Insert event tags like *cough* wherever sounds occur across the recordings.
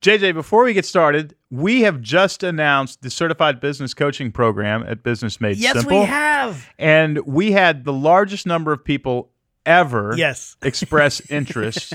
JJ, before we get started, we have just announced the certified business coaching program at Business Made Yes, Simple. we have. And we had the largest number of people ever Yes. *laughs* express interest.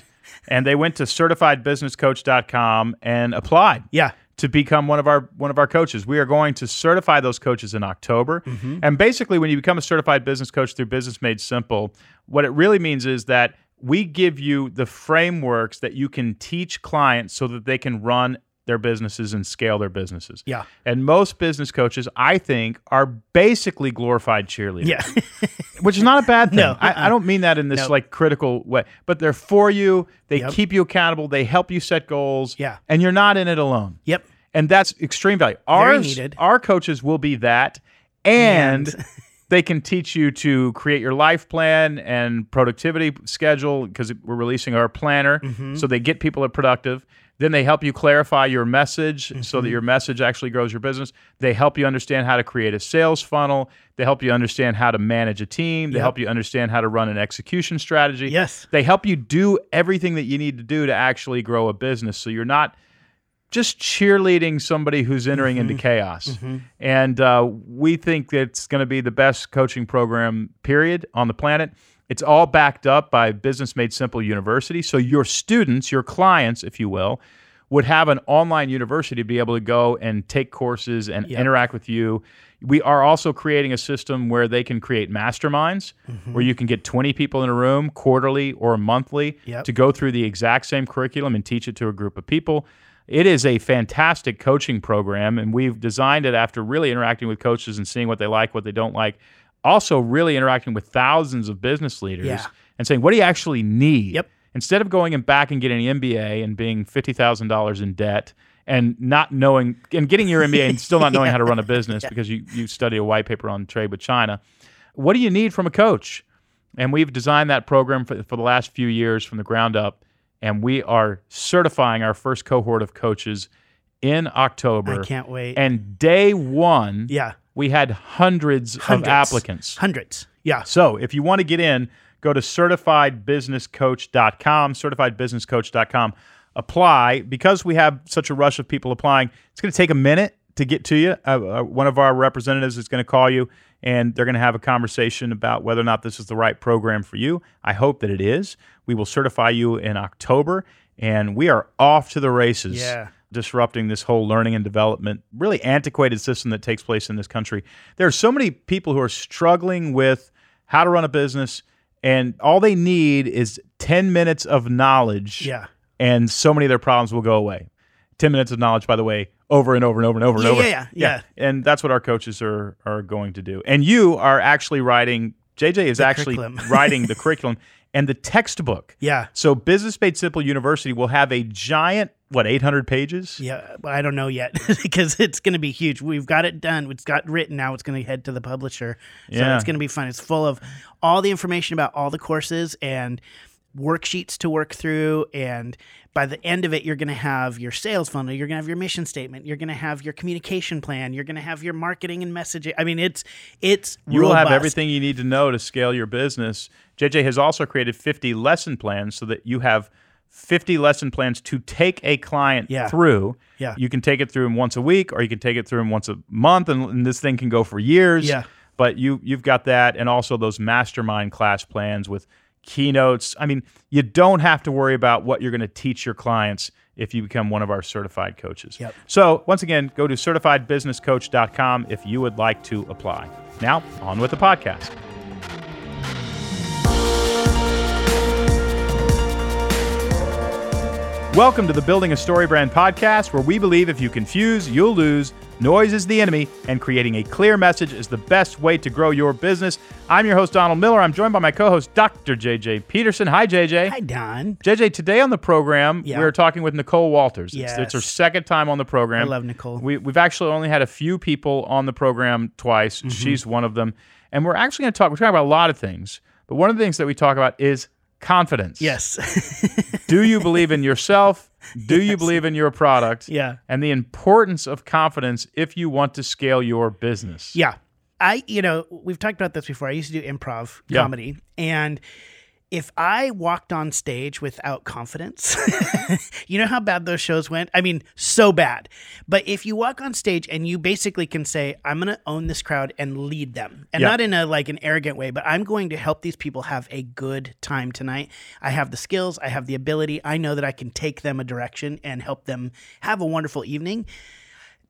and they went to certifiedbusinesscoach.com and applied Yeah. to become one of our one of our coaches. We are going to certify those coaches in October. Mm-hmm. And basically when you become a certified business coach through Business Made Simple, what it really means is that we give you the frameworks that you can teach clients so that they can run their businesses and scale their businesses. Yeah. And most business coaches, I think, are basically glorified cheerleaders Yeah. *laughs* which is not a bad *laughs* thing. No, uh-uh. I, I uh-uh. don't mean that in this No. like critical way, but they're for you. They Yep. keep you accountable. They help you set goals. Yeah. and you're not in it alone. yep. And that's extreme value. Ours, needed. our coaches will be that, And- *laughs* they can teach you to create your life plan and productivity schedule because we're releasing our planner, Mm-hmm. so they get people are productive. Then they help you clarify your message so Mm-hmm. that your message actually grows your business. They help you understand how to create a sales funnel. They help you understand how to manage a team. They Yep. help you understand how to run an execution strategy. Yes. They help you do everything that you need to do to actually grow a business. So you're not just cheerleading somebody who's entering Mm-hmm. into chaos. And uh, we think it's going to be the best coaching program, period, on the planet. It's all backed up by Business Made Simple University. So your students, your clients, if you will, would have an online university to be able to go and take courses and Yep. interact with you. We are also creating a system where they can create masterminds, Mm-hmm. where you can get 20 people in a room quarterly or monthly Yep. to go through the exact same curriculum and teach it to a group of people. It is a fantastic coaching program, and we've designed it after really interacting with coaches and seeing what they like, what they don't like. Also, really interacting with thousands of business leaders Yeah. and saying, what do you actually need? Yep. Instead of going and back and getting an MBA and being $50,000 in debt and not knowing, and getting your MBA and still not *laughs* knowing how to run a business because you, you study a white paper on trade with China, what do you need from a coach? And we've designed that program for, for the last few years from the ground up. And we are certifying our first cohort of coaches in October. I can't wait. And day one, yeah. we had hundreds, Hundreds. of applicants. Hundreds. Yeah. So if you want to get in, go to certifiedbusinesscoach.com, certifiedbusinesscoach.com. Apply. Because we have such a rush of people applying, it's going to take a minute to get to you. Uh, uh, one of our representatives is going to call you and they're going to have a conversation about whether or not this is the right program for you. I hope that it is. We will certify you in October and we are off to the races Yeah. disrupting this whole learning and development, really antiquated system that takes place in this country. There are so many people who are struggling with how to run a business, and all they need is 10 minutes of knowledge, Yeah. and so many of their problems will go away. 10 minutes of knowledge, by the way, over and over and over and over and over. yeah, yeah, yeah. And that's what our coaches are are going to do. And you are actually writing, JJ is actually curriculum. *laughs* writing the *laughs* curriculum and the textbook. Yeah. So Business Made Simple University will have a giant, what, 800 pages? Yeah, I don't know yet *laughs* because it's going to be huge. We've got it done. It's got written now. It's going to head to the publisher. So Yeah. it's going to be fun. It's full of all the information about all the courses and worksheets to work through. And by the end of it, you're going to have your sales funnel. You're going to have your mission statement. You're going to have your communication plan. You're going to have your marketing and messaging. I mean, it's it's You will have everything you need to know to scale your business. JJ has also created 50 lesson plans so that you have 50 lesson plans to take a client Yeah. through. Yeah. You can take it through them once a week or you can take it through them once a month and, and this thing can go for years. Yeah. But you you've got that and also those mastermind class plans with keynotes. I mean, you don't have to worry about what you're going to teach your clients if you become one of our certified coaches. Yep. So, once again, go to certifiedbusinesscoach.com if you would like to apply. Now, on with the podcast. Welcome to the Building a Story Brand podcast, where we believe if you confuse, you'll lose. Noise is the enemy, and creating a clear message is the best way to grow your business. I'm your host, Donald Miller. I'm joined by my co host, Dr. JJ Peterson. Hi, JJ. Hi, Don. JJ, today on the program, Yeah. we are talking with Nicole Walters. It's, it's her second time on the program. I love Nicole. We, we've actually only had a few people on the program twice. Mm-hmm. She's one of them. And we're actually going to talk, we're talking about a lot of things, but one of the things that we talk about is confidence. Yes. *laughs* Do you believe in yourself? Do you believe in your product? yeah. And the importance of confidence if you want to scale your business. Yeah. I, you know, we've talked about this before. I used to do improv Yeah. comedy and if I walked on stage without confidence, *laughs* you know how bad those shows went? I mean, so bad. But if you walk on stage and you basically can say, I'm going to own this crowd and lead them, and Yeah. not in a like an arrogant way, but I'm going to help these people have a good time tonight. I have the skills, I have the ability. I know that I can take them a direction and help them have a wonderful evening.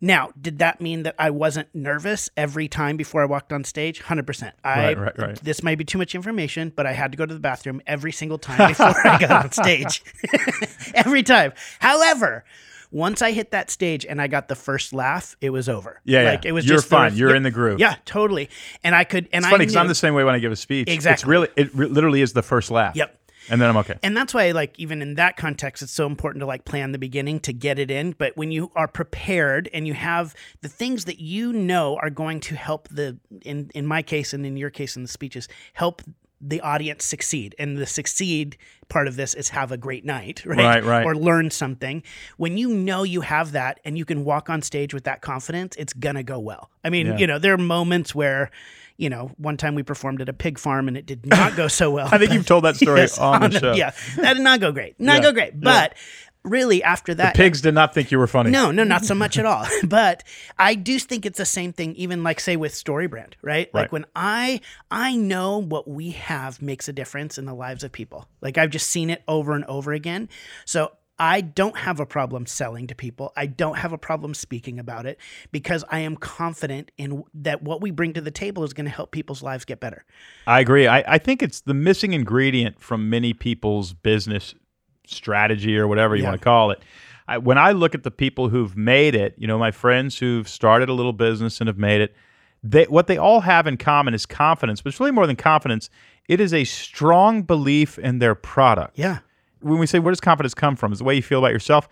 Now, did that mean that I wasn't nervous every time before I walked on stage? 100%. I, Right, right, right. This might be too much information, but I had to go to the bathroom every single time before I got on *laughs* stage. *laughs* every time. However, once I hit that stage and I got the first laugh, it was over. Yeah, like yeah. it was You're just fine. You're yeah, in the groove. Yeah, totally. And I could, and It's I funny because I'm the same way when I give a speech. Exactly. It's really, it re- literally is the first laugh. Yep. And then I'm okay. And that's why, like, even in that context, it's so important to like plan the beginning to get it in. But when you are prepared and you have the things that you know are going to help the, in in my case and in your case in the speeches, help the audience succeed. And the succeed part of this is have a great night, *laughs* right? Right, right. Or learn something. When you know you have that and you can walk on stage with that confidence, it's gonna go well. I mean, Yeah. you know, there are moments where. You know, one time we performed at a pig farm and it did not go so *laughs* well. I think you've told that story *laughs* Yes, on the show. Yeah, that did not go great. Not Yeah, go great. But really, after that, Pigs did not think you were funny. no, no, not so much at all. *laughs* But I do think it's the same thing, even like say with Storybrand, right? Right. Like when I I know what we have makes a difference in the lives of people. Like I've just seen it over and over again. So I don't have a problem selling to people. I don't have a problem speaking about it because I am confident in that what we bring to the table is going to help people's lives get better. I agree. I, I think it's the missing ingredient from many people's business strategy or whatever you Yeah. want to call it. I, when I look at the people who've made it, you know, my friends who've started a little business and have made it, they, what they all have in common is confidence, but it's really more than confidence. It is a strong belief in their product. Yeah. When we say where does confidence come from, is the way you feel about yourself.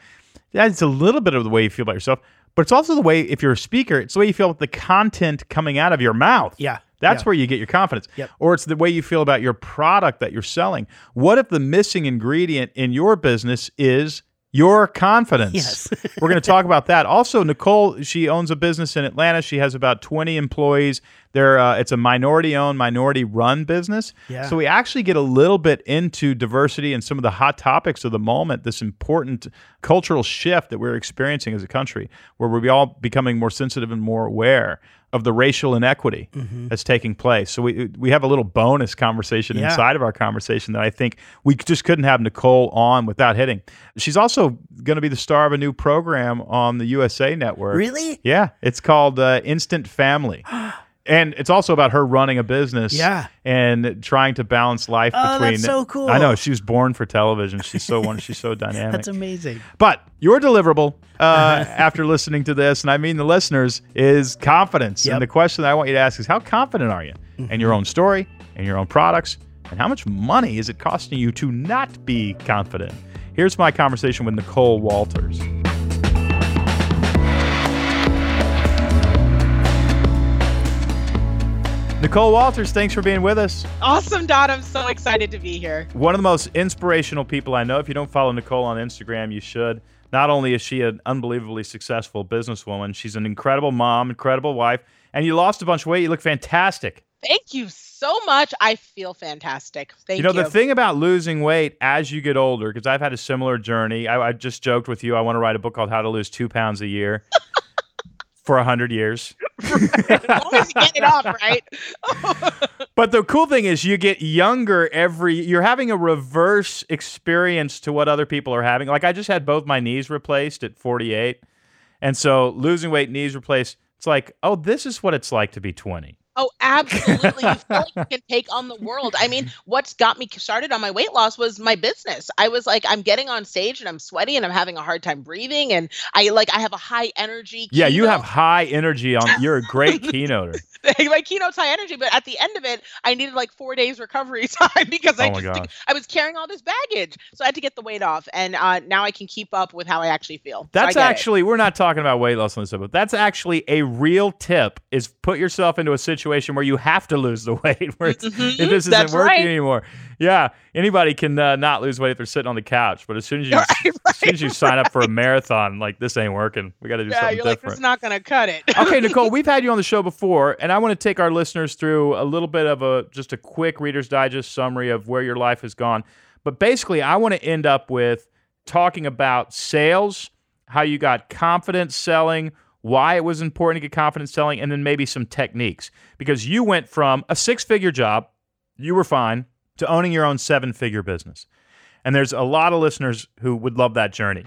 Yeah, it's a little bit of the way you feel about yourself, but it's also the way if you're a speaker, it's the way you feel about the content coming out of your mouth. Yeah. That's Yeah. where you get your confidence. Yep. Or it's the way you feel about your product that you're selling. What if the missing ingredient in your business is your confidence? Yes. We're going to talk about that. Also, Nicole, she owns a business in Atlanta. She has about 20 employees. They're, uh, it's a minority owned, minority run business. Yeah. So we actually get a little bit into diversity and some of the hot topics of the moment, this important cultural shift that we're experiencing as a country, where we're all becoming more sensitive and more aware of the racial inequity that's taking place. So we we have a little bonus conversation Yeah. inside of our conversation that I think we just couldn't have Nicole on without hitting. She's also going to be the star of a new program on the USA Network. Really? Yeah, it's called uh, Instant Family. *gasps* *gasps* And it's also about her running a business Yeah. and trying to balance life Oh, between that's so cool. I know she was born for television. She's so wonderful. She's so *laughs* dynamic. That's amazing. But your deliverable uh, *laughs* after listening to this, and I mean the listeners, is confidence. Yep. And the question that I want you to ask is how confident are you in your own story and your own products? And how much money is it costing you to not be confident? Here's my conversation with Nicole Walters. Nicole Walters, thanks for being with us. Awesome, Don. I'm so excited to be here. One of the most inspirational people I know. If you don't follow Nicole on Instagram, you should. Not only is she an unbelievably successful businesswoman, she's an incredible mom, incredible wife, and you lost a bunch of weight. You look fantastic. Thank you so much. I feel fantastic. Thank you you. know, the thing about losing weight as you get older, because I've had a similar journey. I, I just joked with you. I want to write a book called How to Lose Two Pounds a Year *laughs* for a 100 years. as long as you get it off, right? *laughs* But the cool thing is you get younger every you're having a reverse experience to what other people are having. Like I just had both my knees replaced at 48. And so losing weight, knees replaced, it's like, "Oh, this is what it's like to be 20." Oh, absolutely. You feel like you can take on the world. I mean, what's got me started on my weight loss was my business. I was like, I'm getting on stage and I'm sweaty and I'm having a hard time breathing, and I like I have a high energy. Yeah, you have high energy on *laughs* you're a great keynoter. *laughs* my keynote's high energy, but at the end of it, I needed like four days recovery *laughs* time because I Oh my just gosh. I was carrying all this baggage, so I had to get the weight off, and uh, now I can keep up with how I actually feel. So I That's it. actually we're not talking about weight loss on this episode. That's actually a real tip is put yourself into a situation situation where you have to lose the *laughs* weight, where Mhm, if this isn't working right. anymore. Yeah, anybody can uh, not lose weight if they're sitting on the couch, but as soon as you *laughs* Right, as soon as you sign up for a *laughs* marathon, like this ain't working. We got to do yeah, something you're like, different. it's not gonna cut it. okay, Nicole, we've had you on the show before, and I want to take our listeners through a little bit of a just a quick Reader's Digest summary of where your life has gone. But basically, I want to end up with talking about sales, how you got confidence selling, why it was important to get confidence selling, and then maybe some techniques. Because you went from a six figure job, you were fine, to owning your own seven figure business. And there's a lot of listeners who would love that journey.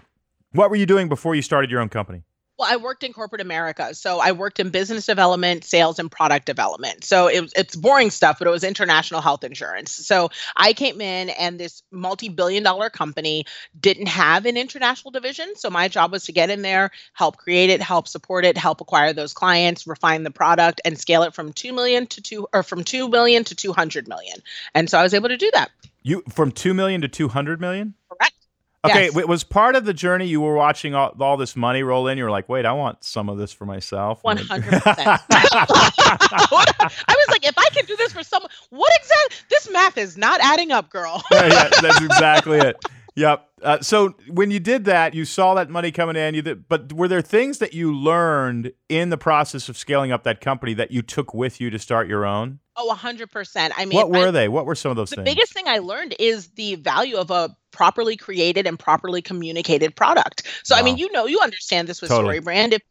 What were you doing before you started your own company? Well, I worked in corporate America. So I worked in business development, sales, and product development. So it, it's boring stuff, but it was international health insurance. So I came in, and this multi billion dollar company didn't have an international division. So my job was to get in there, help create it, help support it, help acquire those clients, refine the product, and scale it from 2 million to 2 or from 2 million to 200 million. And so I was able to do that. You from two million to two hundred million. Okay, Yes. w- was part of the journey you were watching all, all this money roll in. You were like, "Wait, I want some of this for myself." One And then- hundred percent. *laughs* I was like, if I can do this for someone, what exactly? This math is not adding up, girl. yeah, yeah, that's exactly it. Yep. Uh, so when you did that, you saw that money coming in. You did, but were there things that you learned in the process of scaling up that company that you took with you to start your own? Oh, hundred percent. I mean, what were I- they? What were some of those things? the things? biggest thing I learned is the value of a properly created and properly communicated product. So, I mean, you know, you understand this with Totally. Story Brand. If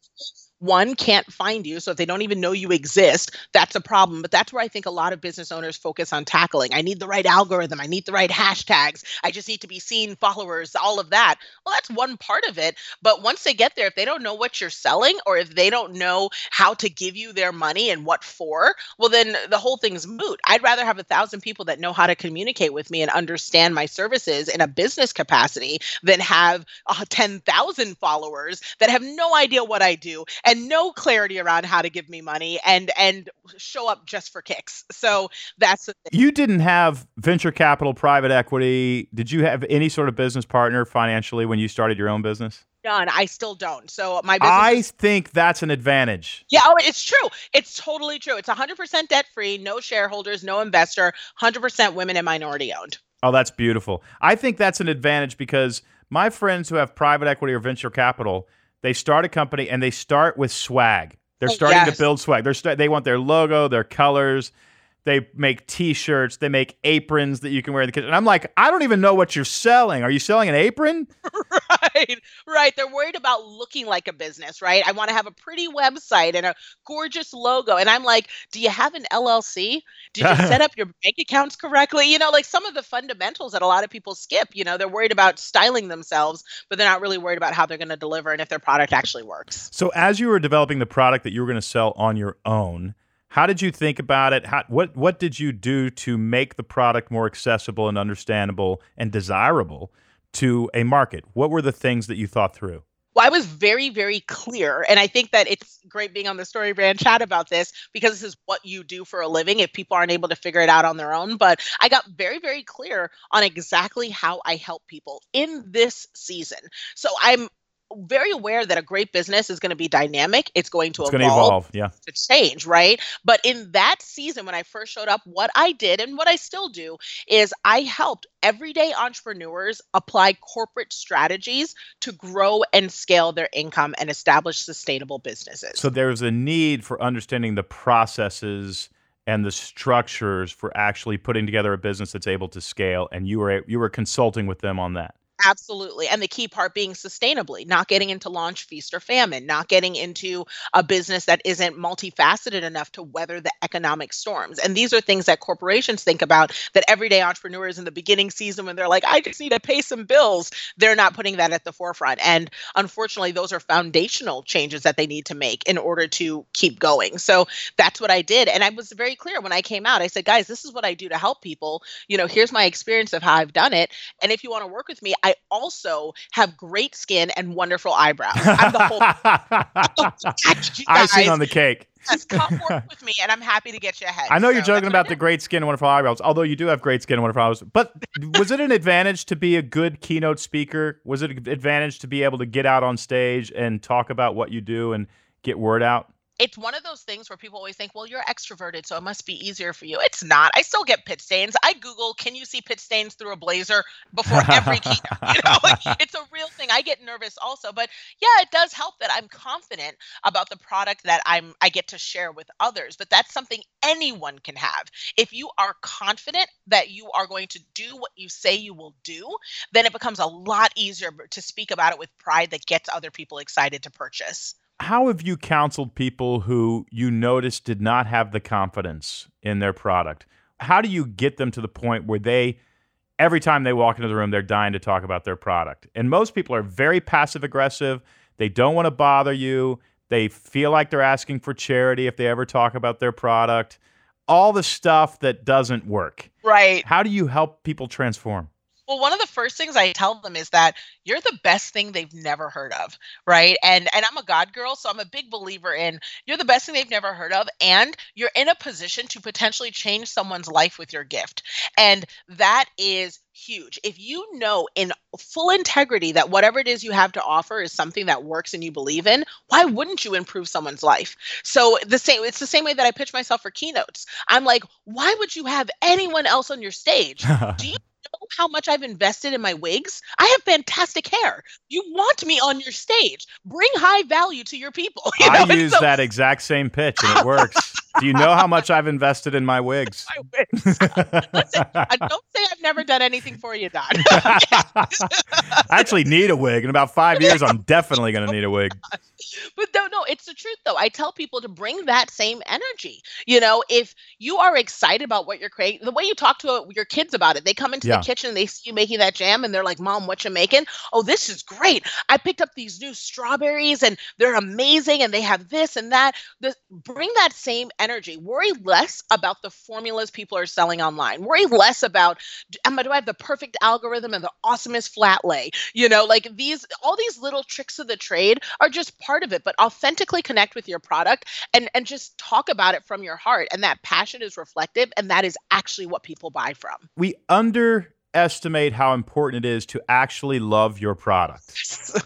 one can't find you, so if they don't even know you exist, that's a problem. But that's where I think a lot of business owners focus on tackling. I need the right algorithm. I need the right hashtags. I just need to be seen, followers, all of that. Well, that's one part of it. But once they get there, if they don't know what you're selling or if they don't know how to give you their money and what for, well, then the whole thing's moot. I'd rather have a thousand people that know how to communicate with me and understand my services in a business capacity than have uh, 10,000 followers that have no idea what I do and no clarity around how to give me money and and show up just for kicks. So that's the thing. you didn't have venture capital, private equity. Did you have any sort of business partner financially when you started your own business? None. I still don't. So my business I think that's an advantage. Yeah, oh, it's true. It's totally true. It's 100% debt free, no shareholders, no investor, 100% women and minority owned. Oh, that's beautiful. I think that's an advantage because my friends who have private equity or venture capital, they start a company and they start with swag. They're Oh, starting to build swag. They're sta- they want their logo, their colors. They make T-shirts. They make aprons that you can wear in the kitchen. And I'm like, I don't even know what you're selling. Are you selling an apron? *laughs* right, right. They're worried about looking like a business, right? I want to have a pretty website and a gorgeous logo. And I'm like, do you have an LLC? Did you *laughs* set up your bank accounts correctly? You know, like some of the fundamentals that a lot of people skip. You know, they're worried about styling themselves, but they're not really worried about how they're going to deliver and if their product actually works. So as you were developing the product that you were going to sell on your own, how did you think about it? How, what what did you do to make the product more accessible and understandable and desirable to a market? What were the things that you thought through? Well, I was very, very clear. And I think that it's great being on the Story Brand chat about this because this is what you do for a living if people aren't able to figure it out on their own. But I got very, very clear on exactly how I help people in this season. So I'm very aware that a great business is going to be dynamic. It's going to It's evolve evolve. Yeah. to change, right? But in that season, when I first showed up, what I did and what I still do is I helped everyday entrepreneurs apply corporate strategies to grow and scale their income and establish sustainable businesses. So there was a need for understanding the processes and the structures for actually putting together a business that's able to scale, and you were you were consulting with them on that. Absolutely. And the key part being sustainably, not getting into launch feast or famine, not getting into a business that isn't multifaceted enough to weather the economic storms. And these are things that corporations think about that everyday entrepreneurs in the beginning season when they're like, I just need to pay some bills, they're not putting that at the forefront. And unfortunately, those are foundational changes that they need to make in order to keep going. So that's what I did. And I was very clear when I came out. I said, guys, this is what I do to help people. You know, here's my experience of how I've done it. And if you want to work with me, I also have great skin and wonderful eyebrows. I'm the whole *laughs* Icing on the cake. Yes, come work *laughs* with me, and I'm happy to get you ahead. I know you're joking about the great skin and wonderful eyebrows, although you do have great skin and wonderful eyebrows. But was it an advantage to be a good keynote speaker? Was it an advantage to be able to get out on stage and talk about what you do and get word out? It's one of those things where people always think, well, you're extroverted, so it must be easier for you. It's not. I still get pit stains. I Google, can you see pit stains through a blazer before every keynote? *laughs* *laughs* You know, like, it's a real thing. I get nervous also, but yeah, it does help that I'm confident about the product that I'm I get to share with others. But that's something anyone can have. If you are confident that you are going to do what you say you will do, then it becomes a lot easier to speak about it with pride that gets other people excited to purchase how have you counseled people who you noticed did not have the confidence in their product? How do you get them to the point where they, every time they walk into the room, they're dying to talk about their product? And most people are very passive aggressive. They don't want to bother you. They feel like they're asking for charity if they ever talk about their product. All the stuff that doesn't work. Right. How do you help people transform? Well, one of the first things I tell them is that you're the best thing they've never heard of, right? And and I'm a God girl, so I'm a big believer in you're the best thing they've never heard of and you're in a position to potentially change someone's life with your gift. And that is huge. If you know in full integrity that whatever it is you have to offer is something that works and you believe in, why wouldn't you improve someone's life? So the same it's the same way that I pitch myself for keynotes. I'm like, why would you have anyone else on your stage? *laughs* Do you know how much I've invested in my wigs? I have fantastic hair. You want me on your stage. Bring high value to your people. *laughs* You know? I use so- that exact same pitch and it works. Do you know how much I've invested in my wigs? *laughs* My wigs. *laughs* Listen, don't say I've never done anything for you, Don. *laughs* I actually need a wig. In about five years, I'm definitely going to need a wig. But no, no, it's the truth though. I tell people to bring that same energy. You know, if you are excited about what you're creating, the way you talk to uh, your kids about it, they come into yeah. the kitchen and they see you making that jam and they're like, Mom, what you making? Oh, this is great. I picked up these new strawberries and they're amazing and they have this and that. The, bring that same energy. Worry less about the formulas people are selling online. Worry less about am I, do I have the perfect algorithm and the awesomest flat lay? You know, like these all these little tricks of the trade are just part of it, but authentically connect with your product and and just talk about it from your heart. And that passion is reflective and that is actually what people buy from. We underestimate how important it is to actually love your product.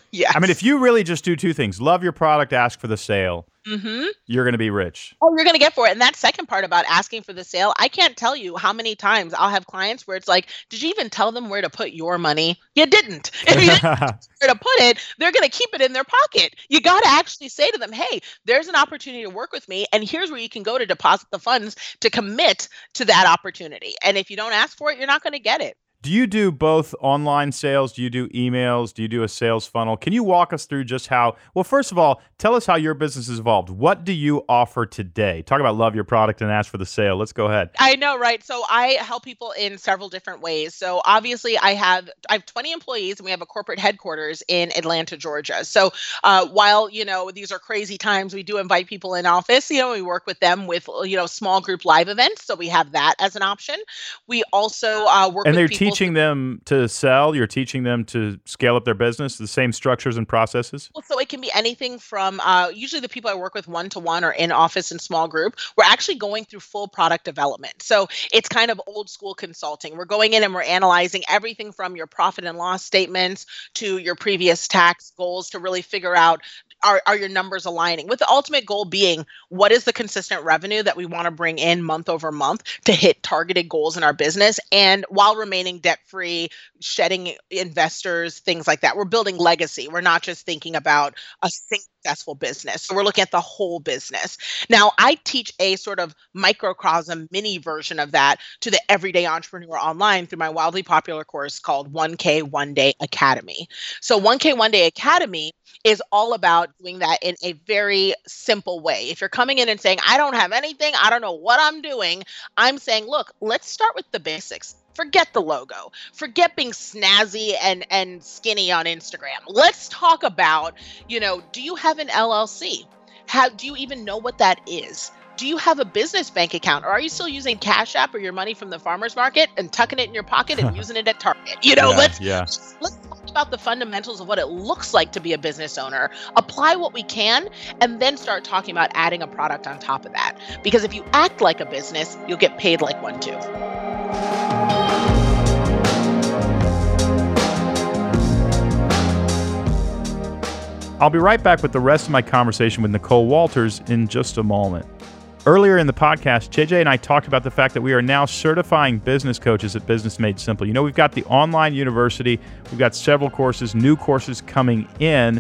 *laughs* yeah. I mean, if you really just do two things, love your product, ask for the sale Mm-hmm. You're going to be rich. Oh, you're going to get for it. And that second part about asking for the sale, I can't tell you how many times I'll have clients where it's like, did you even tell them where to put your money? You didn't. *laughs* If you didn't *laughs* where to put it, they're going to keep it in their pocket. You got to actually say to them, hey, there's an opportunity to work with me. And here's where you can go to deposit the funds to commit to that opportunity. And if you don't ask for it, you're not going to get it. Do you do both online sales? Do you do emails? Do you do a sales funnel? Can you walk us through just how? Well, first of all, tell us how your business has evolved. What do you offer today? Talk about love your product and ask for the sale. Let's go ahead. I know, right? So I help people in several different ways. So obviously, I have I have 20 employees, and we have a corporate headquarters in Atlanta, Georgia. So uh, while you know these are crazy times, we do invite people in office. You know, we work with them with you know small group live events. So we have that as an option. We also uh, work and they're teaching them to sell. You're teaching them to scale up their business. The same structures and processes. Well, so it can be anything from uh, usually the people I work with one to one or in office and small group. We're actually going through full product development. So it's kind of old school consulting. We're going in and we're analyzing everything from your profit and loss statements to your previous tax goals to really figure out are, are your numbers aligning with the ultimate goal being what is the consistent revenue that we want to bring in month over month to hit targeted goals in our business and while remaining debt free shedding investors things like that we're building legacy we're not just thinking about a successful business. So we're looking at the whole business. Now, I teach a sort of microcosm mini version of that to the everyday entrepreneur online through my wildly popular course called 1K One Day Academy. So 1K One Day Academy is all about doing that in a very simple way. If you're coming in and saying, I don't have anything, I don't know what I'm doing, I'm saying, look, let's start with the basics forget the logo forget being snazzy and and skinny on instagram let's talk about you know do you have an llc how do you even know what that is? Do you have a business bank account or are you still using cash app or your money from the farmers market and tucking it in your pocket and *laughs* using it at target? You know yeah, let's yeah. let's talk about the fundamentals of what it looks like to be a business owner. Apply what we can and then start talking about adding a product on top of that. Because if you act like a business you'll get paid like one too I'll be right back with the rest of my conversation with Nicole Walters in just a moment. Earlier in the podcast, JJ and I talked about the fact that we are now certifying business coaches at Business Made Simple. You know, we've got the online university, we've got several courses, new courses coming in.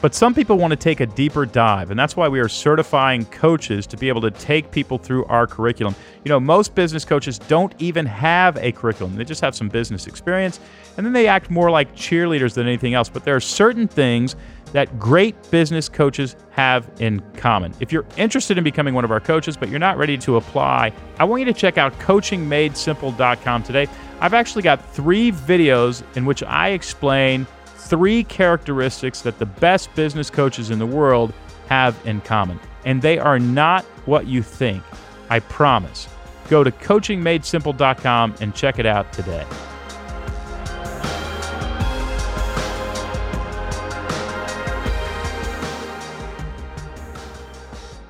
But some people want to take a deeper dive, and that's why we are certifying coaches to be able to take people through our curriculum. You know, most business coaches don't even have a curriculum, they just have some business experience, and then they act more like cheerleaders than anything else. But there are certain things that great business coaches have in common. If you're interested in becoming one of our coaches, but you're not ready to apply, I want you to check out coachingmadesimple.com today. I've actually got three videos in which I explain three characteristics that the best business coaches in the world have in common. And they are not what you think. I promise. Go to coachingmadesimple.com and check it out today.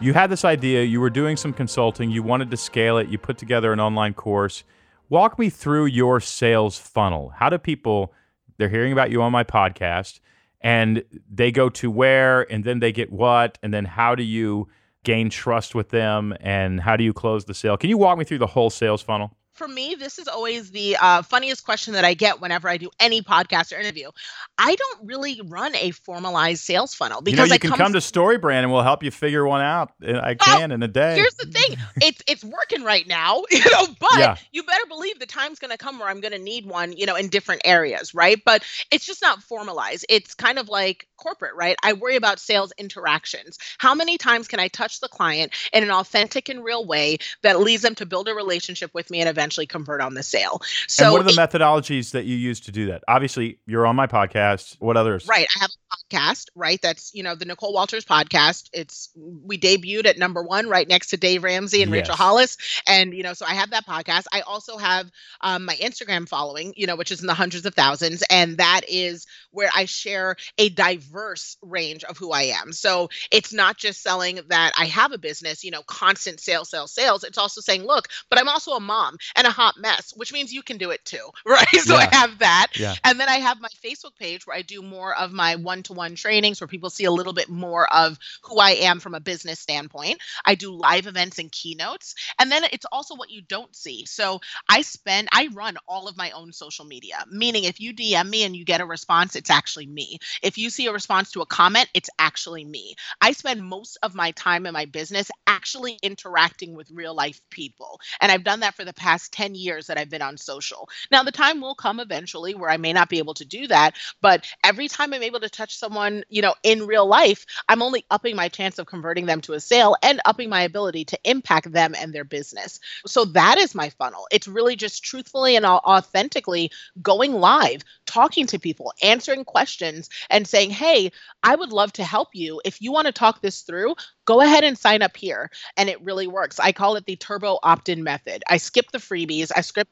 You had this idea, you were doing some consulting, you wanted to scale it, you put together an online course. Walk me through your sales funnel. How do people they're hearing about you on my podcast and they go to where and then they get what and then how do you gain trust with them and how do you close the sale? Can you walk me through the whole sales funnel? For me, this is always the uh, funniest question that I get whenever I do any podcast or interview. I don't really run a formalized sales funnel because you, know, you I can come, come to StoryBrand and we'll help you figure one out. I can well, in a day. Here's the thing: it's it's working right now, *laughs* you know. But Yeah. you better believe the time's going to come where I'm going to need one, you know, in different areas, right? But it's just not formalized. It's kind of like corporate, right? I worry about sales interactions. How many times can I touch the client in an authentic and real way that leads them to build a relationship with me and eventually convert on the sale? So and what are the it- methodologies that you use to do that? Obviously, you're on my podcast. What others? Right. I have a podcast, right? That's, you know, the Nicole Walters podcast. It's we debuted at number one right next to Dave Ramsey and Rachel Hollis. And, you know, so I have that podcast. I also have um, my Instagram following, you know, which is in the hundreds of thousands. And that is where I share a diverse range of who I am. So it's not just selling that I have a business, you know, constant sales, sales, sales. It's also saying, look, but I'm also a mom and a hot mess, which means you can do it too, *laughs* right? So Yeah. I have that. Yeah. And then I have my Facebook page where I do more of my one to one trainings where people see a little bit more of who I am from a business standpoint. I do live events and keynotes. And then it's also what you don't see. So I spend, I run all of my own social media, meaning if you DM me and you get a response, it's actually me. If you see a response to a comment, it's actually me. I spend most of my time in my business actually interacting with real life people. And I've done that for the past 10 years that I've been on social. Now, the time will come eventually where I may not be able to do that, but every time I'm able to touch someone, you know, in real life, I'm only upping my chance of converting them to a sale and upping my ability to impact them and their business. So that is my funnel. It's really just truthfully and authentically going live, talking to people, answering questions, and saying, Hey, I would love to help you. If you want to talk this through, go ahead and sign up here. And it really works. I call it the turbo opt in method. I skip the freebies, I skip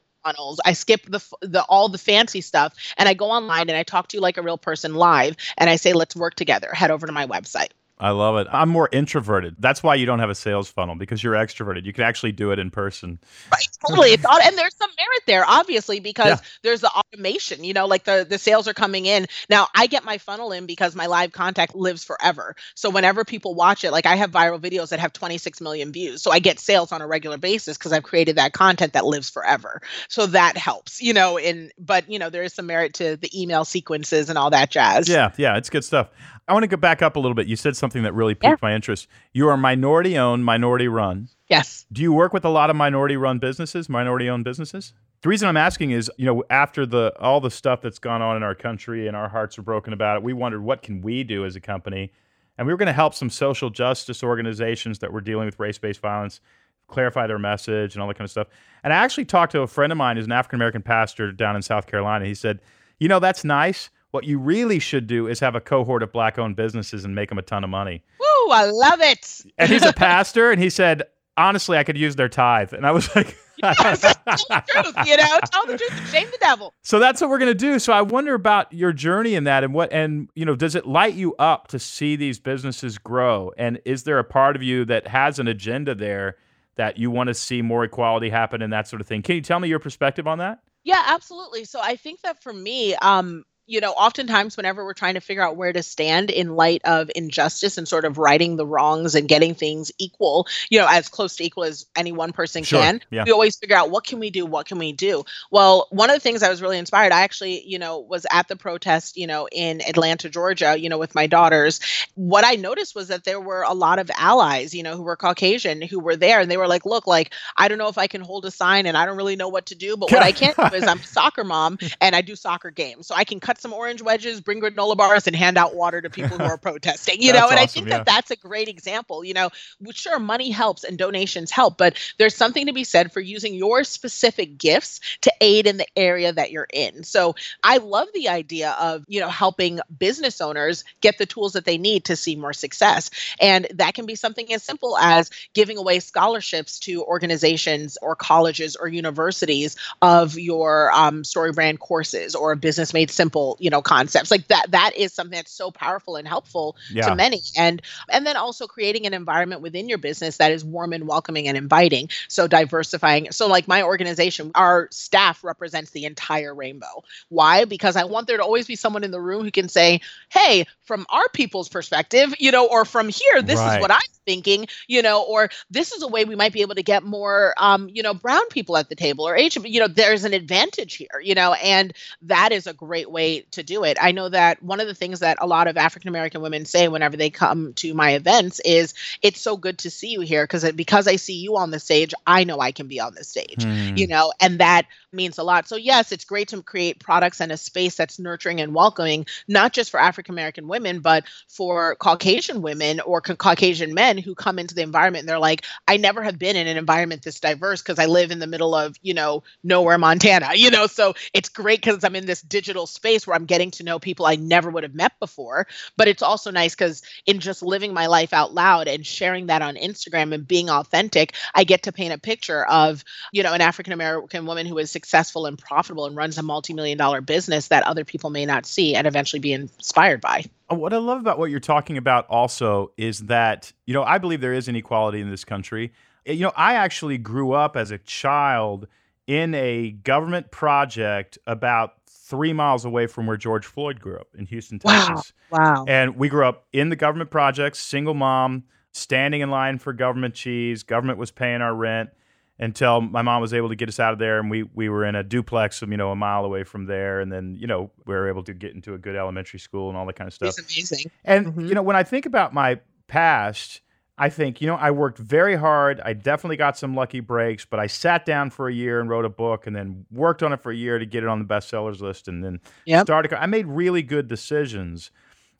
I skip the, the all the fancy stuff, and I go online and I talk to you like a real person live. And I say, Let's work together. Head over to my website. I love it. I'm more introverted. That's why you don't have a sales funnel because you're extroverted. You can actually do it in person. Right, totally. *laughs* It's all, and there's some merit there, obviously, because Yeah. there's the automation. You know, like the the sales are coming in now. I get my funnel in because my live contact lives forever. So whenever people watch it, like I have viral videos that have 26 million views, so I get sales on a regular basis because I've created that content that lives forever. So that helps, you know. In but you know, there is some merit to the email sequences and all that jazz. Yeah, yeah, it's good stuff. I want to go back up a little bit. You said something that really piqued Yeah. my interest. You are minority owned, minority run. Yes. Do you work with a lot of minority run businesses, minority owned businesses? The reason I'm asking is, you know, after the all the stuff that's gone on in our country and our hearts are broken about it, we wondered what can we do as a company? And we were going to help some social justice organizations that were dealing with race-based violence clarify their message and all that kind of stuff. And I actually talked to a friend of mine who's an African American pastor down in South Carolina. He said, "You know, that's nice. What you really should do is have a cohort of black-owned businesses and make them a ton of money." Woo! I love it. and he's a *laughs* pastor, and he said, honestly, I could use their tithe. And I was like, Yes, tell the truth. You know, tell the truth shame the devil. so that's what we're gonna do. So I wonder about your journey in that, and what, and you know, does it light you up to see these businesses grow? And is there a part of you that has an agenda there that you want to see more equality happen and that sort of thing? Can you tell me your perspective on that? Yeah, absolutely. So I think that for me, um, you know, oftentimes whenever we're trying to figure out where to stand in light of injustice and sort of righting the wrongs and getting things equal, you know, as close to equal as any one person Sure, can, yeah. we always figure out what can we do, what can we do. Well, one of the things I was really inspired, I actually, you know, was at the protest, you know, in Atlanta, Georgia, you know, with my daughters. What I noticed was that there were a lot of allies, you know, who were Caucasian who were there and they were like, look, like, I don't know if I can hold a sign and I don't really know what to do, but what I can do is I'm a *laughs* soccer mom and I do soccer games. So I can cut some orange wedges, bring granola bars, and hand out water to people who are *laughs* protesting, you know, and I think yeah. that that's a great example. You know, sure, money helps and donations help, but there's something to be said for using your specific gifts to aid in the area that you're in. So I love the idea of, you know, helping business owners get the tools that they need to see more success. And that can be something as simple as giving away scholarships to organizations or colleges or universities of your um, story brand courses or a business made simple, you know, concepts like that. That is something that's so powerful and helpful Yeah. to many. And and then also creating an environment within your business that is warm and welcoming and inviting. So diversifying. So like my organization, our staff represents the entire rainbow. Why? Because I want there to always be someone in the room who can say, "Hey, from our people's perspective, you know, or from here, this Right. is what I'm thinking, you know, or this is a way we might be able to get more, um, you know, brown people at the table or Asian. You know, there's an advantage here, you know, and that is a great way to do it. I know that one of the things that a lot of African American women say whenever they come to my events is, "It's so good to see you here because because I see you on the stage, I know I can be on the stage." Hmm. you know, and that means a lot. So, yes, it's great to create products and a space that's nurturing and welcoming, not just for African American women, but for Caucasian women or ca- Caucasian men who come into the environment and they're like, I never have been in an environment this diverse because I live in the middle of, you know, nowhere, Montana, *laughs* you know, so it's great because I'm in this digital space where I'm getting to know people I never would have met before. But it's also nice because in just living my life out loud and sharing that on Instagram and being authentic, I get to paint a picture of you know, an African American woman who is successful and profitable and runs a multi-million dollar business that other people may not see and eventually be inspired by. Uh, What I love about what you're talking about also is that, you know, I believe there is inequality in this country. Uh, You know, I actually grew up as a child in a government project about three miles away from where George Floyd grew up in Houston, Texas. Wow. wow. And we grew up in the government projects, single mom, standing in line for government cheese. Government was paying our rent until my mom was able to get us out of there, and we we were in a duplex, you know, a mile away from there. And then, you know, we were able to get into a good elementary school and all that kind of stuff. It's amazing. And Mhm. you know, when I think about my past, I think you know I worked very hard. I definitely got some lucky breaks, but I sat down for a year and wrote a book, and then worked on it for a year to get it on the bestsellers list, and then Yep. started. I made really good decisions.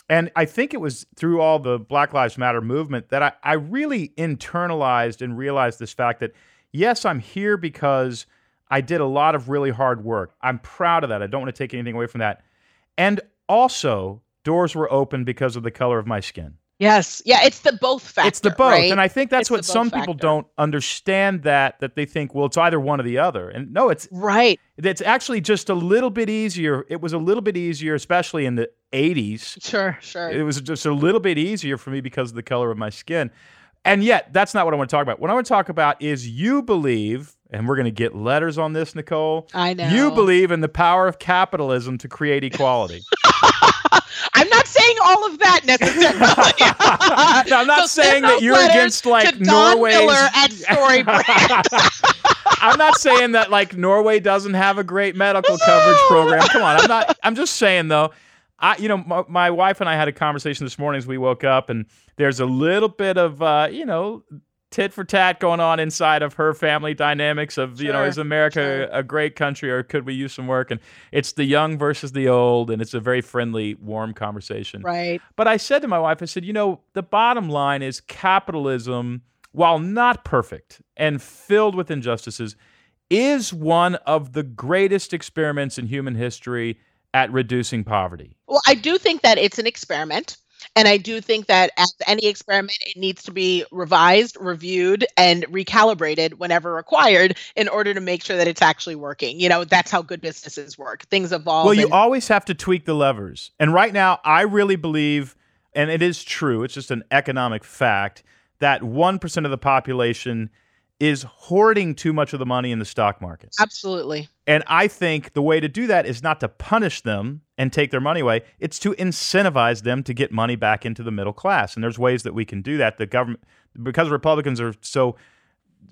And I think it was through all the Black Lives Matter movement that I, I really internalized and realized this fact that, yes, I'm here because I did a lot of really hard work. I'm proud of that. I don't want to take anything away from that. And also, doors were open because of the color of my skin. Yes. Yeah. It's the both factor. it's the both. Right? And I think that's It's what some people factor. don't understand that, that they think, well, it's either one or the other. And no, it's right. it's actually just a little bit easier. It was a little bit easier, especially in the 80s. Sure. Sure. It was just a little bit easier for me because of the color of my skin. And yet, that's not what I want to talk about. What I want to talk about is you believe, and we're going to get letters on this, Nicole. I know. You believe in the power of capitalism to create equality. I'm not saying all of that necessarily. *laughs* now, I'm not So saying that you're against like to Don Norway's. Miller at *laughs* Storybrand. I'm not saying that like Norway doesn't have a great medical coverage program. Come on, I'm not. I'm just saying though. I, you know, my, my wife and I had a conversation this morning as we woke up, and there's a little bit of, uh, you know, tit for tat going on inside of her family dynamics of, you know, is America sure. a great country or could we use some work? And it's the young versus the old, and it's a very friendly, warm conversation. right. But I said to my wife, I said, you know, the bottom line is capitalism, while not perfect and filled with injustices, is one of the greatest experiments in human history at reducing poverty. Well, I do think that it's an experiment. And I do think that as any experiment, it needs to be revised, reviewed, and recalibrated whenever required in order to make sure that it's actually working. You know, that's how good businesses work. Things evolve. Well, you and- always have to tweak the levers. And right now, I really believe, and it is true, it's just an economic fact, that 1% of the population is hoarding too much of the money in the stock market. Absolutely. And I think the way to do that is not to punish them and take their money away. It's to incentivize them to get money back into the middle class. And there's ways that we can do that. The government, because Republicans are so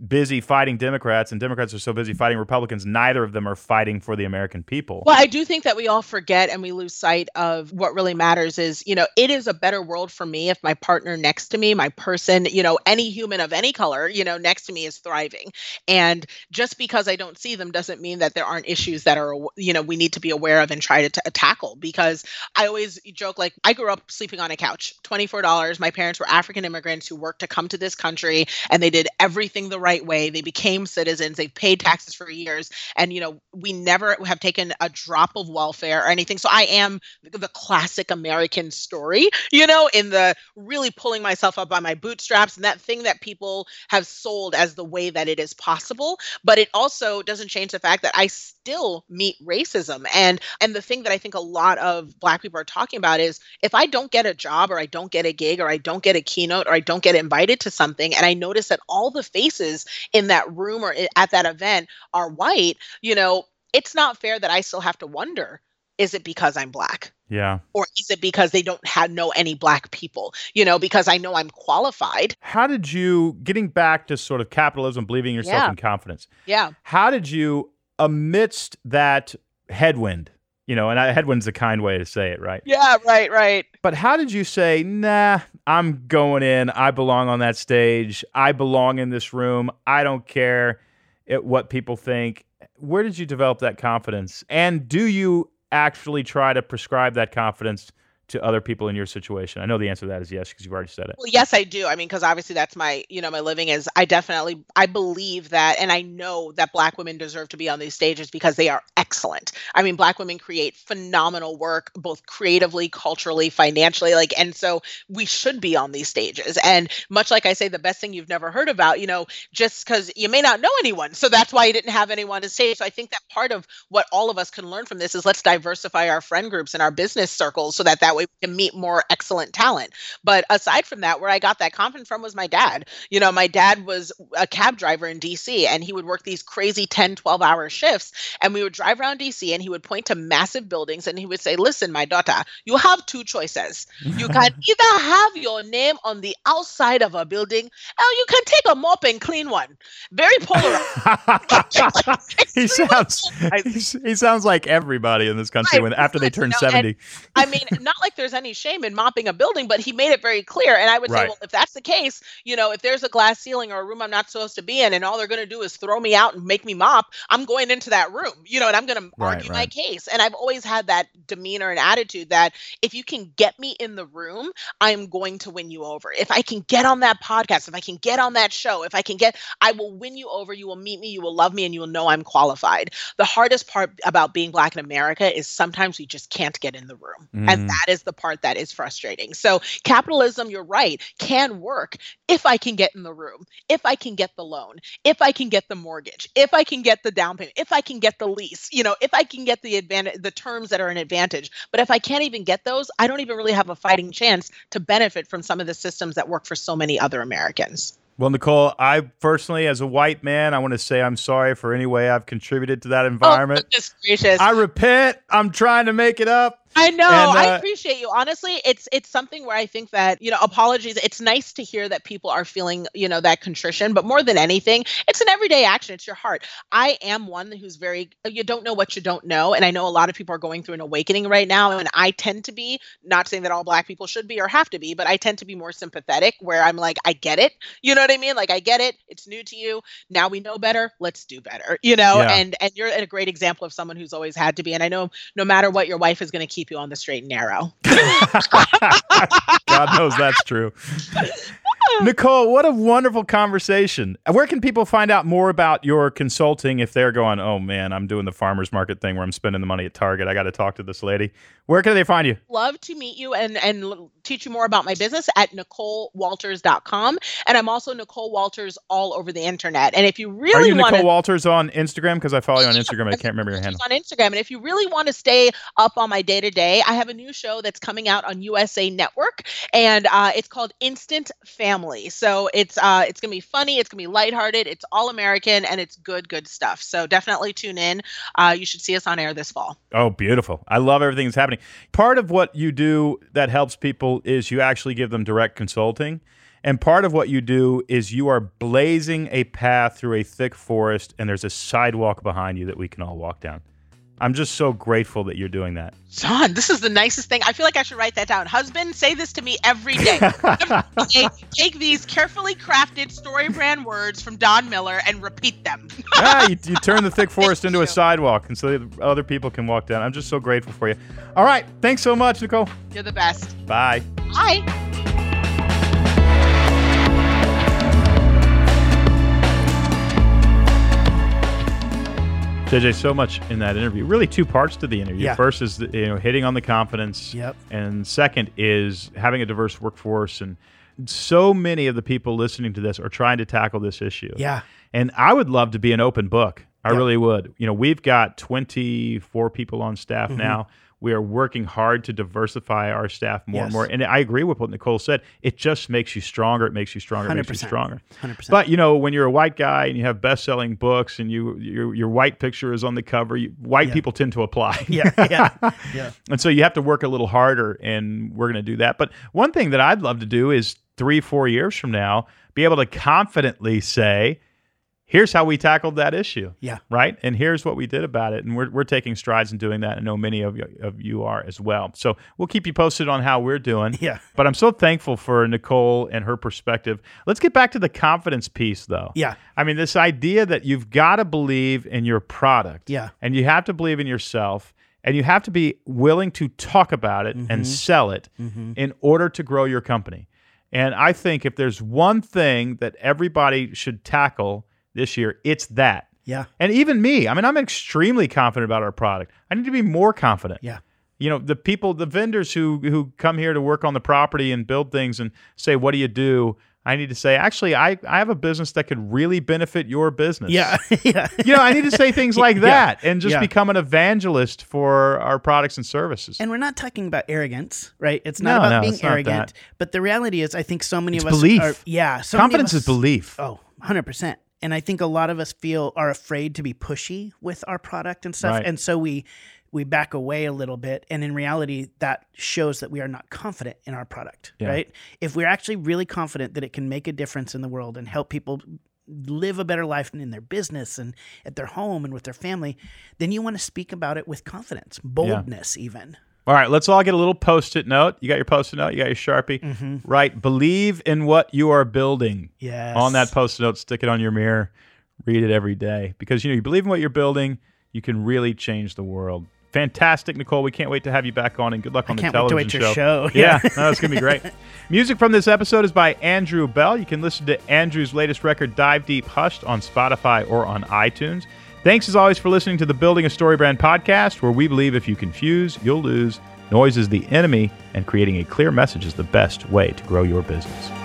busy fighting Democrats and Democrats are so busy fighting Republicans, neither of them are fighting for the American people. Well, I do think that we all forget and we lose sight of what really matters is, you know, it is a better world for me if my partner next to me, my person, you know, any human of any color, you know, next to me is thriving. And just because I don't see them doesn't mean that there aren't issues that are, you know, we need to be aware of and try to t- tackle. Because I always joke like I grew up sleeping on a couch, $24. My parents were African immigrants who worked to come to this country and they did everything the right way. They became citizens. They've paid taxes for years, and you know we never have taken a drop of welfare or anything. So I am the classic American story, you know, in the really pulling myself up by my bootstraps and that thing that people have sold as the way that it is possible. But it also doesn't change the fact that I still meet racism, and and the thing that I think a lot of Black people are talking about is if I don't get a job or I don't get a gig or I don't get a keynote or I don't get invited to something, and I notice that all the faces in that room or at that event are white, you know, it's not fair that I still have to wonder is it because I'm black? Yeah. Or is it because they don't have know any black people? You know, because I know I'm qualified. How did you getting back to sort of capitalism, believing in yourself Yeah. and confidence? Yeah. How did you amidst that headwind, you know, and I, headwind's a kind way to say it, right? Yeah, right, right. But how did you say, nah, I'm going in. I belong on that stage. I belong in this room. I don't care it, what people think. Where did you develop that confidence? And do you actually try to prescribe that confidence to other people in your situation? I know the answer to that is yes, because you've already said it. Well, yes, I do. I mean, because obviously that's my, you know, my living is. I definitely, I believe that, and I know that Black women deserve to be on these stages because they are excellent. I mean, Black women create phenomenal work, both creatively, culturally, financially, like, and so we should be on these stages. And much like I say, the best thing you've never heard about, you know, just because you may not know anyone, so that's why you didn't have anyone to stage. So I think that part of what all of us can learn from this is let's diversify our friend groups and our business circles so that that way we can meet more excellent talent. But aside from that, where I got that confidence from was my dad. You know, my dad was a cab driver in DC and he would work these crazy 10, 12 hour shifts. And we would drive around DC and he would point to massive buildings and he would say, Listen, my daughter, you have two choices. You *laughs* can either have your name on the outside of a building or you can take a mop and clean one. Very polarized. *laughs* he sounds he, he sounds like everybody in this country Right, when after they you turn know, and- 70. I mean, not like there's any shame in mopping a building, but he made it very clear. And I would say, well, if that's the case, you know, if there's a glass ceiling or a room I'm not supposed to be in, and all they're going to do is throw me out and make me mop, I'm going into that room, you know, and I'm going to Right, argue my case. And I've always had that demeanor and attitude that if you can get me in the room, I'm going to win you over. If I can get on that podcast, if I can get on that show, if I can get, I will win you over. You will meet me, you will love me, and you will know I'm qualified. The hardest part about being Black in America is sometimes we just can't get in the room. Mm. And that is the part that is frustrating. So, capitalism, you're right, can work if I can get in the room, if I can get the loan, if I can get the mortgage, if I can get the down payment, if I can get the lease, you know, if I can get the advantage, the terms that are an advantage. But if I can't even get those, I don't even really have a fighting chance to benefit from some of the systems that work for so many other Americans. Well, Nicole, I personally, as a white man, I want to say I'm sorry for any way I've contributed to that environment. Oh, goodness gracious. I repent. I'm trying to make it up. I know. And, I uh, appreciate you. Honestly, it's it's something where I think that, you know, apologies, it's nice to hear that people are feeling, you know, that contrition, but more than anything, it's an everyday action. It's your heart. I am one who's very you don't know what you don't know, and I know a lot of people are going through an awakening right now, and I tend to be, not saying that all black people should be or have to be, but I tend to be more sympathetic where I'm like, I get it. You know what I mean? Like I get it. It's new to you. Now we know better. Let's do better. You know, Yeah. and and you're a great example of someone who's always had to be. And I know no matter what, your wife is going to keep you on the straight and narrow. *laughs* God knows that's true. Nicole, what a wonderful conversation. Where can people find out more about your consulting if they're going, oh man, I'm doing the farmer's market thing where I'm spending the money at Target. I got to talk to this lady. Where can they find you? Love to meet you and and l- teach you more about my business at NicoleWalters.com. And I'm also Nicole Walters all over the internet. And if you really want to Are you want Nicole to Walters on Instagram? Because I follow you on Instagram. I can't remember your *laughs* handle. on Instagram. And if you really want to stay up on my day to day, I have a new show that's coming out on USA Network, and uh, it's called Instant Family. So it's uh, it's gonna be funny, it's gonna be lighthearted, it's all American, and it's good, good stuff. So definitely tune in. Uh, you should see us on air this fall. Oh, beautiful. I love everything that's happening. Part of what you do that helps people is you actually give them direct consulting. And part of what you do is you are blazing a path through a thick forest, and there's a sidewalk behind you that we can all walk down. I'm just so grateful that you're doing that. Son, this is the nicest thing. I feel like I should write that down. Husband, say this to me every day. *laughs* Every day, Take these carefully crafted story brand words from Don Miller and repeat them. *laughs* yeah, you, you turn the thick forest into a sidewalk, and so that other people can walk down. I'm just so grateful for you. All right. Thanks so much, Nicole. You're the best. Bye. Bye. JJ, so much in that interview. Really, two parts to the interview. Yeah. First is you know hitting on the confidence. Yep. And second is having a diverse workforce. And so many of the people listening to this are trying to tackle this issue. Yeah. And I would love to be an open book. I Yeah. really would. You know, we've got 24 people on staff Mm-hmm. now. We are working hard to diversify our staff more and more. And I agree with what Nicole said. It just makes you stronger. It makes you stronger. It makes you stronger. 100%. But you know, when you're a white guy and you have best-selling books and you your your white picture is on the cover, you, white Yeah. people tend to apply. *laughs* yeah, yeah, yeah. *laughs* and so you have to work a little harder, and we're going to do that. But one thing that I'd love to do is three, four years from now, be able to confidently say, "Here's how we tackled that issue." Yeah. Right, and here's what we did about it, and we're we're taking strides in doing that. I know many of you, of you are as well. So we'll keep you posted on how we're doing. Yeah. But I'm so thankful for Nicole and her perspective. Let's get back to the confidence piece, though. Yeah. I mean, this idea that you've got to believe in your product. Yeah. And you have to believe in yourself. And you have to be willing to talk about it Mm-hmm. and sell it in order to grow your company. And I think if there's one thing that everybody should tackle this year, it's that. Yeah. And even me, I mean, I'm extremely confident about our product. I need to be more confident Yeah. you know the people the vendors who who come here to work on the property and build things and say what do you do i need to say actually i i have a business that could really benefit your business Yeah. *laughs* yeah. you know i need to say things *laughs* like Yeah. that and just Yeah. become an evangelist for our products and services And we're not talking about arrogance, right? It's not No, about no, being arrogant. But the reality is, I think so many It's of us belief. are. Yeah. So confidence us- is belief Oh, 100%. And I think a lot of us feel are afraid to be pushy with our product and stuff. Right. And so we we back away a little bit and in reality that shows that we are not confident in our product, Yeah. right? If we're actually really confident that it can make a difference in the world and help people live a better life in their business and at their home and with their family, then you want to speak about it with confidence, boldness even. All right let's all get a little post-it note. You got your post-it note? You got your sharpie? Mm-hmm. right believe in what you are building. Yes. on that post-it note stick it on your mirror. Read it every day. Because you know you believe in what you're building you can really change the world. Fantastic nicole. We can't wait to have you back on and good luck on can't the wait to television your show. *laughs* yeah. no, it's gonna be great. *laughs* Music from this episode is by andrew bell. You can listen to andrew's latest record dive deep hushed on spotify or on itunes thanks as always for listening to the building a story brand podcast where we believe if you confuse you'll lose. Noise is the enemy and creating a clear message is the best way to grow your business